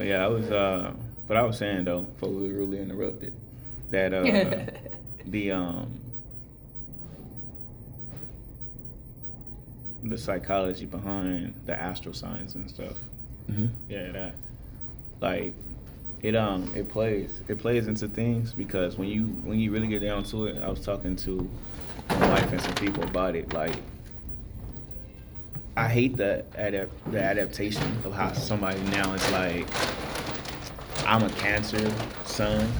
But yeah, I was. uh But I was saying though, before we really interrupted, that uh the um the psychology behind the astral signs and stuff. Mm-hmm. Yeah, that like it um it plays it plays into things because when you when you really get down to it, I was talking to my wife and some people about it. Like I hate the adapt the adaptation of how somebody now is like I'm a Cancer sun,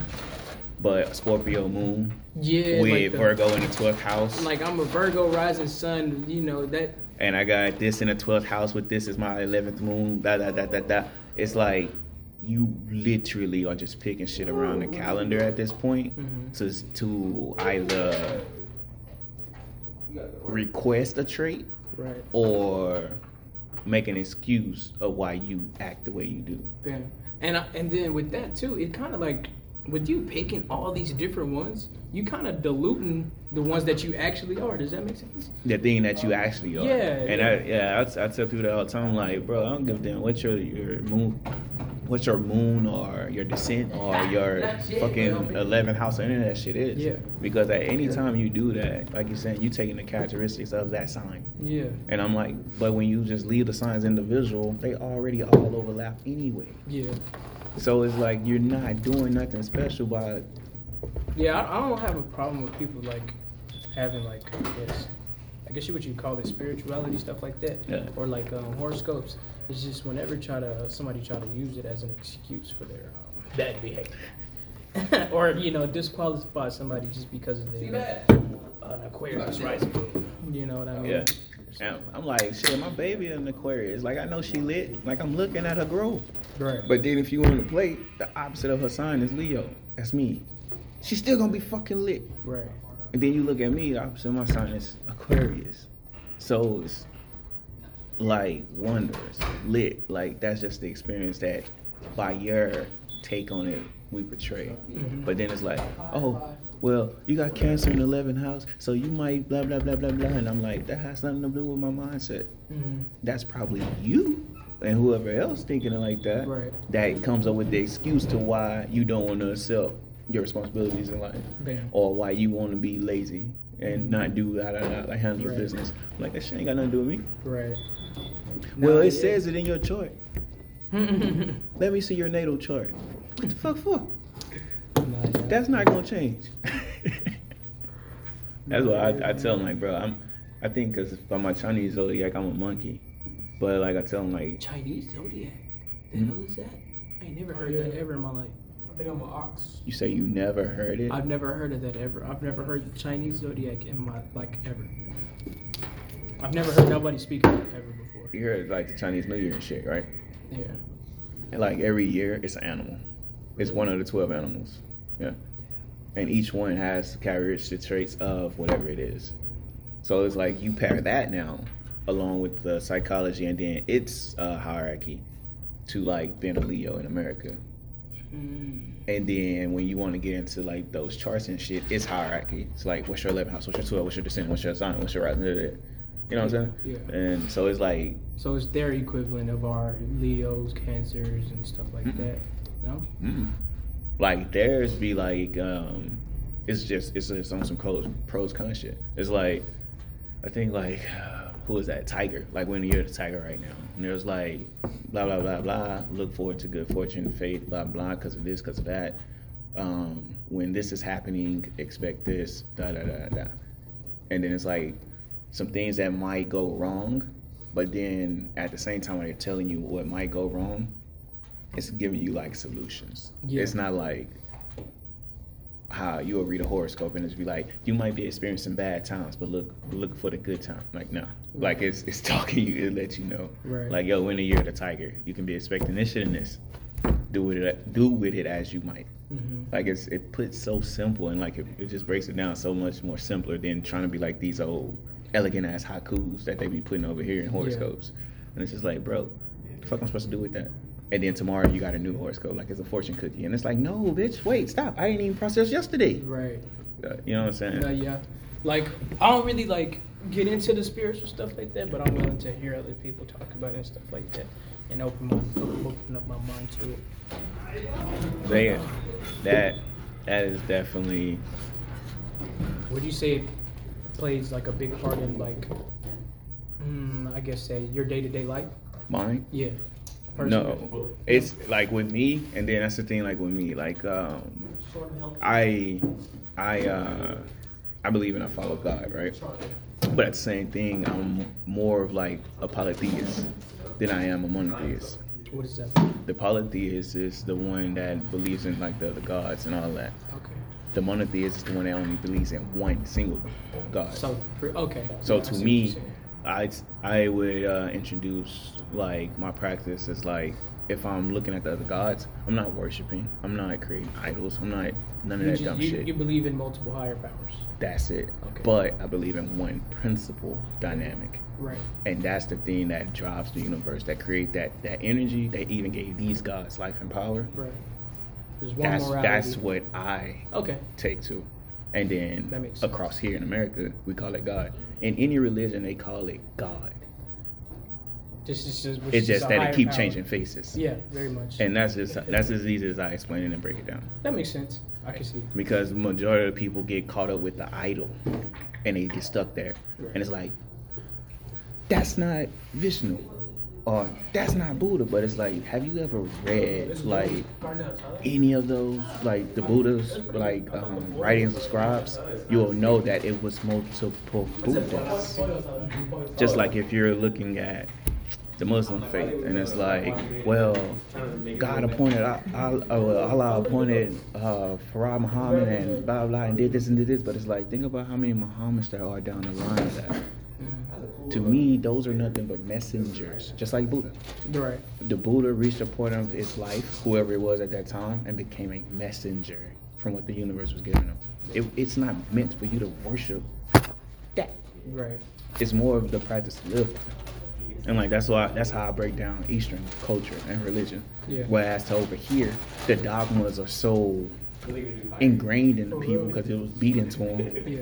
but Scorpio moon Yeah, with like the- Virgo in the twelfth house. Like I'm a Virgo rising sun, you know that. and I got this in the twelfth house with this is my eleventh moon. Da da da da da. It's like you literally are just picking shit around the calendar at this point Mhm. to to either request a trait Right. or make an excuse of why you act the way you do. Yeah. And I, and then with that too, it kind of like with you picking all these different ones, you kind of diluting the ones that you actually are. Does that make sense? The thing that you actually are. Yeah, And yeah. I yeah, I, I tell people that all the time. Like, bro, I don't give a damn what your your moon, what your moon or your descent or your fucking eleven house or any of that shit is. Yeah. Because at any time you do that, like you're saying, you taking the characteristics of that sign. Yeah. And I'm like, but when you just leave the signs individual, they already all overlap anyway. Yeah. So it's like you're not doing nothing special by Yeah. I, I don't have a problem with people like having like I guess I guess you what you call it spirituality stuff like that, Yeah. or like um, horoscopes. It's just whenever try to somebody try to use it as an excuse for their um, bad behavior, or you know disqualify somebody just because of their an Aquarius rising. You know what I mean? Yeah. I'm like, shit, my baby in Aquarius. Like I know she lit. Like I'm looking at her grow. Right. But then if you want to play, the opposite of her sign is Leo. That's me. She's still gonna be fucking lit. right. And then you look at me, of my sign is Aquarius. So it's like wondrous, lit. Like that's just the experience that by your take on it we portray. Mhm. But then it's like, oh, well, you got cancer in the 11th house, so you might blah blah blah blah blah. And I'm like, that has nothing to do with my mindset. Mm-hmm. That's probably you and whoever else thinking it like that. Right. That comes up with the excuse to why you don't want to accept your responsibilities in life Bam. or why you want to be lazy and not do that, that, like handle your Right. business. I'm like that shit ain't got nothing to do with me. Right. well, Nah, it yeah. says it in your chart. Let me see your natal chart. What the fuck for? Nah. That's not gonna change. That's what I, I tell them, like, bro. I'm, I think because by my Chinese zodiac, I'm a monkey. But like I tell them, like, Chinese zodiac. The Mhm. hell is that? I ain't never Oh, heard yeah. that ever in my life. I think I'm an ox. you say you never heard it. I've never heard of that ever. I've never heard the Chinese zodiac in my like ever. I've never heard nobody speak of it ever before. You heard like the Chinese New Year and shit, right? Yeah. And like every year, it's an animal. It's one of the twelve animals. Yeah, and each one has characteristic traits of whatever it is. So it's like you pair that now, along with the psychology, and then its uh, hierarchy to like being a Leo in America. Mm. And then when you want to get into like those charts and shit, it's hierarchy. It's like what's your 11th house, what's your 12, what's your descendant, what's your sign, what's your rising. You know what I'm saying? Yeah. And so it's like So it's their equivalent of our Leos, Cancers, and stuff like Mm-mm. that. No. Mm. Like theirs be like, um, it's just it's just on some pros pros con shit. It's like, I think like, who is that? Tiger. Like the year the tiger right now, and there's like, blah blah blah blah. Look forward to good fortune, faith, blah blah, because of this, because of that. Um, when this is happening, expect this, da da da da. And then it's like some things that might go wrong, but then at the same time when they're telling you what might go wrong, it's giving you like solutions. Yeah. It's not like how you'll read a horoscope and it's be like you might be experiencing bad times, but look look for the good time. Like no, like it's it's talking you, it lets you know. Right. Like yo, in the year of the tiger, you can be expecting this shit and this. Do with it do with it as you might. Mm-hmm. Like it's it puts so simple and like it, it just breaks it down so much more simpler than trying to be like these old elegant ass haikus that they be putting over here in horoscopes. And it's just like, bro, the fuck I'm supposed to do with that? And then tomorrow you got a new horoscope, like it's a fortune cookie, and it's like, no, bitch, wait, stop! I didn't even process yesterday. Right. Uh, you know what I'm saying? No, yeah. Like I don't really like get into the spiritual stuff like that, but I'm willing to hear other people talk about it and stuff like that. and open my open up my mind to it. Yeah, that that is definitely Would you say it plays like a big part in like, mm, I guess say your day to day life? mine. Yeah. No, it's like with me, and then that's the thing. Like with me, like um, I, I, uh, I believe and I follow God, right? But at the same thing, I'm more of like a polytheist than I am a monotheist. What is that? The polytheist is the one that believes in like the, the gods and all that. Okay. The monotheist is the one that only believes in one single God. So okay. So I to me. I I would uh, introduce like my practice is like if I'm looking at the other gods, I'm not worshiping. I'm not creating idols. I'm not none of You that just- dumb you, shit. you believe in multiple higher powers. That's it. Okay. But I believe in one principle dynamic. Right. And that's the thing that drives the universe, that create that that energy. They even gave these gods life and power. Right. There's one That's morality. that's what I Okay. take to. And then That across here in America, we call it God. In any religion, they call it God. Just, just, just, It's just that it keep power. changing faces. Yeah, very much. And that's just that's as easy as I explain it and break it down. that makes sense. I can see. Because the majority of people get caught up with the idol and they get stuck there. Right. And it's like, that's not Vishnu. Or that's not Buddha. But it's like, have you ever read like any of those, like the Buddha's like um, writings of scribes? You'll know that it was multiple Buddhas. Just like if you're looking at the Muslim faith, and it's like, well, God appointed, uh, Allah appointed uh, Farah Muhammad and blah blah, and did this and did this. But it's like, think about how many Muhammads there are down the line of that. To me, those are nothing but messengers, just like Buddha. Right. The Buddha reached a point of his life, whoever it was at that time, and became a messenger from what the universe was giving him. It, it's not meant for you to worship that Right. it's more of the practice to live. And like that's why that's how I break down Eastern culture and religion. Yeah. Whereas to over here, the dogmas are so ingrained in the people because it was beaten to them. Yeah.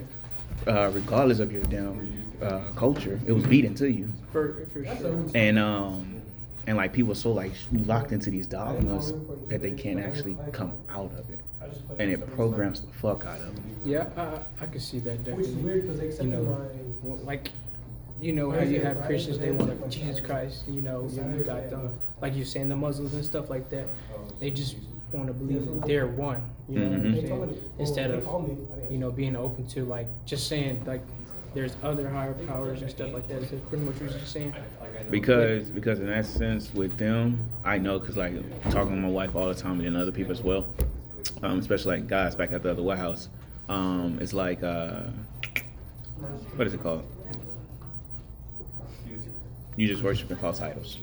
Uh, regardless of your damn uh, culture, it was beat into you. For for sure. And um, and like people are so like locked into these dogmas that they can't actually come out of it, and it programs the fuck out of them. Yeah, I, I can see that Which is definitely. weird because You know, like, you know how you have Christians, they want Jesus Christ. You know, you got the like you're saying the Muslims and stuff like that. They just want to believe that they're one. You know what I'm saying? Instead of you know being open to like just saying like there's other higher powers and stuff like that. Is that pretty much what you're saying? Because because in that sense with them, I know because like talking with my wife all the time and then other people as well, um, especially like guys back at the other White House, um, it's like uh, what is it called? You just worshiping false idols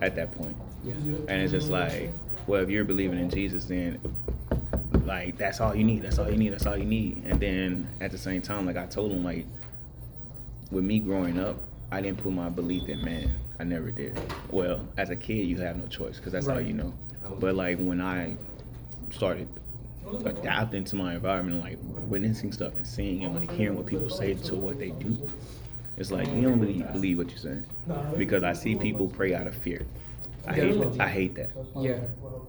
at that point, Yeah. and it's just like, well, if you're believing in Jesus, then like that's all you need. That's all you need. That's all you need. And then at the same time, like I told him, like with me growing up, I didn't put my belief in man. I never did. Well, as a kid, you have no choice because that's all you know. But like when I started adapting to my environment, like witnessing stuff and seeing and like hearing what people say to what they do, it's like you don't really believe what you're saying because I see people pray out of fear. I hate I hate that. Yeah.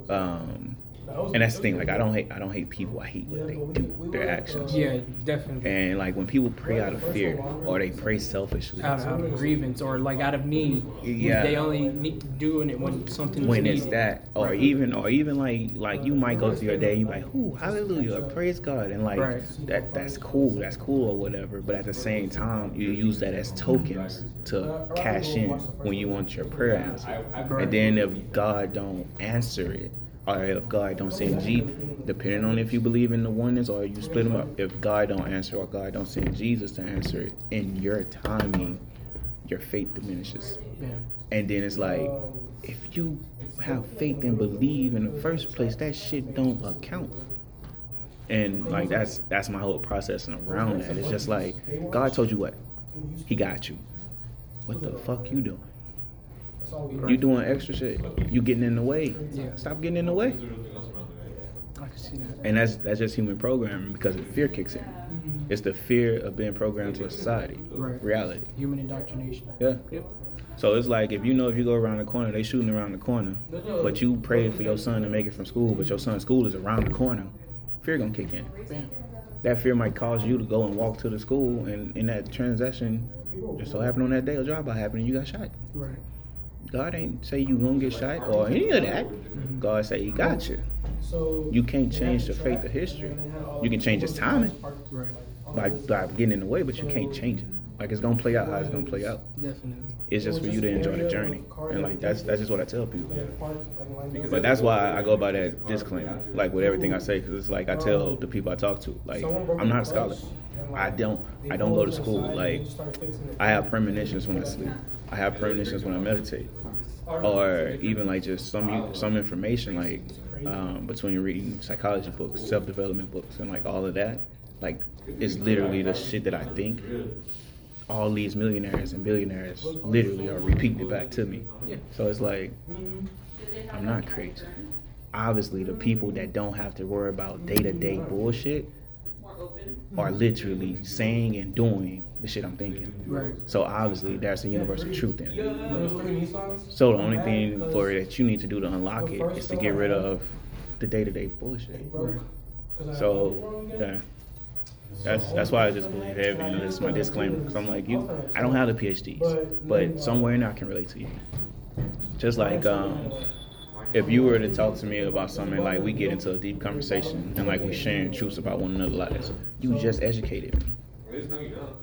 Um, and that's the thing. Like I don't hate I don't hate people. I hate what they do, their actions. Yeah, definitely. And like when people pray out of fear or they pray selfishly, out, out of grievance or like out of need. Yeah. They only need doing it when something when is it's needed. that, or even or even like like you might go through your day, and you like, ooh, hallelujah, praise God, and like Right. that that's cool, that's cool or whatever. But at the same time, you use that as tokens to cash in when you want your prayer answered. And then if God don't answer it, or if God don't send Jesus, depending on if you believe in the oneness or you split them up, if God don't answer or God don't send Jesus to answer it in your timing, your faith diminishes. Yeah. And then it's like, if you have faith and believe in the first place, that shit don't account. And like that's that's my whole process and around that. It's just like God told you what, He got you. What the fuck you doing? You doing extra shit. You getting in the way. Yeah. Stop getting in the way. I can see that. And that's that's just human programming because fear kicks in. It's the fear of being programmed to a society, Right. reality. Human indoctrination. Yeah. Yep. So it's like if you know if you go around the corner, they shooting around the corner, but you pray for your son to make it from school, but your son's school is around the corner, fear gonna kick in. Bam. That fear might cause you to go and walk to the school, and in that transaction, just so happened on that day a drive by happened, and you got shot. Right. God ain't say you gonna get shot or any of that. God say He got you. You can't change the fate of history. You can change its timing by, by getting in the way, but you can't change it. Like it's gonna play out how it's gonna play out. Definitely. It's just for you to enjoy the journey, and like that's that's just what I tell people. But that's why I go by that disclaimer, like with everything I say, because it's like I tell the people I talk to, like I'm not a scholar. I don't I don't go to school. Like I have premonitions when I sleep. I have premonitions when I meditate, or even like just some some information like um, between reading psychology books, self development books, and like all of that. Like it's literally the shit that I think. All these millionaires and billionaires literally are repeating it back to me. So it's like I'm not crazy. Obviously, the people that don't have to worry about day to day bullshit are literally saying and doing the shit I'm thinking. Right. So obviously, there's a universal truth in it. There's three So the only thing for it that you need to do to unlock it is to get rid of the day to day bullshit. Broke. 'Cause I had So yeah. That's that's why I just believe heavy. And this is my disclaimer because I'm like you. I don't have the PhDs, but somewhere in there I can relate to you. Just like um, if you were to talk to me about something like we get into a deep conversation and like we sharing truths about one another's lives, you just educated me.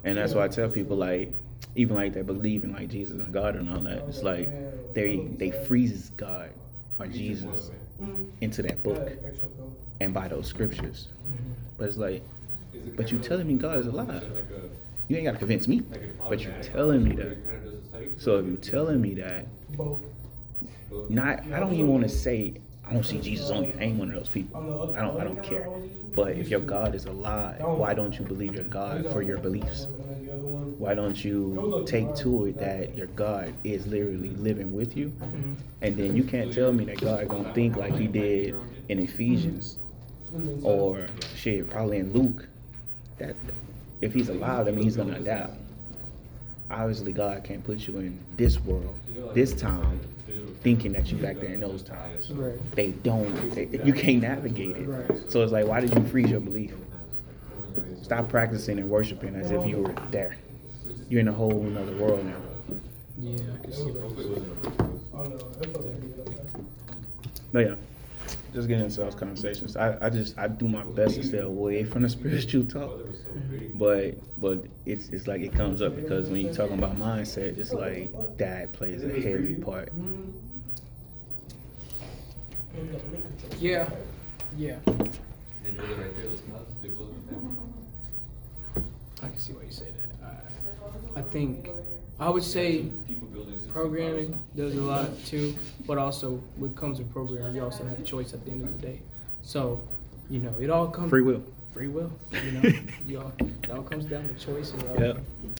And that's why I tell people like, even like they believe in like Jesus and God and all that. It's like they they freezes God or Jesus into that book and by those scriptures. But it's like, but you telling me God is alive. You ain't gotta convince me, but you're telling me that. So if you're telling me that, not I don't even want to say I don't see Jesus on you. I ain't one of those people. I don't I don't care. But if your God is alive, why don't you believe your God for your beliefs? Why don't you take to it that your God is literally living with you? And then you can't tell me that God don't think like he did in Ephesians or shit, probably in Luke. That if he's alive, that means he's gonna adapt. Obviously, God can't put you in this world, this time, thinking that you back there in those times. Right. They don't. They, you can't navigate it. Right. So it's like, why did you freeze your belief? Stop practicing and worshiping as if you were there. You're in a whole another world now. Yeah, I can see what. Oh, no, that's what they do. But yeah, just getting into those conversations. I, I just I do my best to stay away from the spiritual talk. But but it's it's like it comes up because when you're talking about mindset, it's like that plays a heavy part. Yeah. Yeah. I can see why you say that. I, I think I would say programming does a lot too, but also what comes with programming, you also have a choice at the end of the day. So, you know, it all comes Free will. free will. You know, you all, it all comes down to choice and uh, Yep.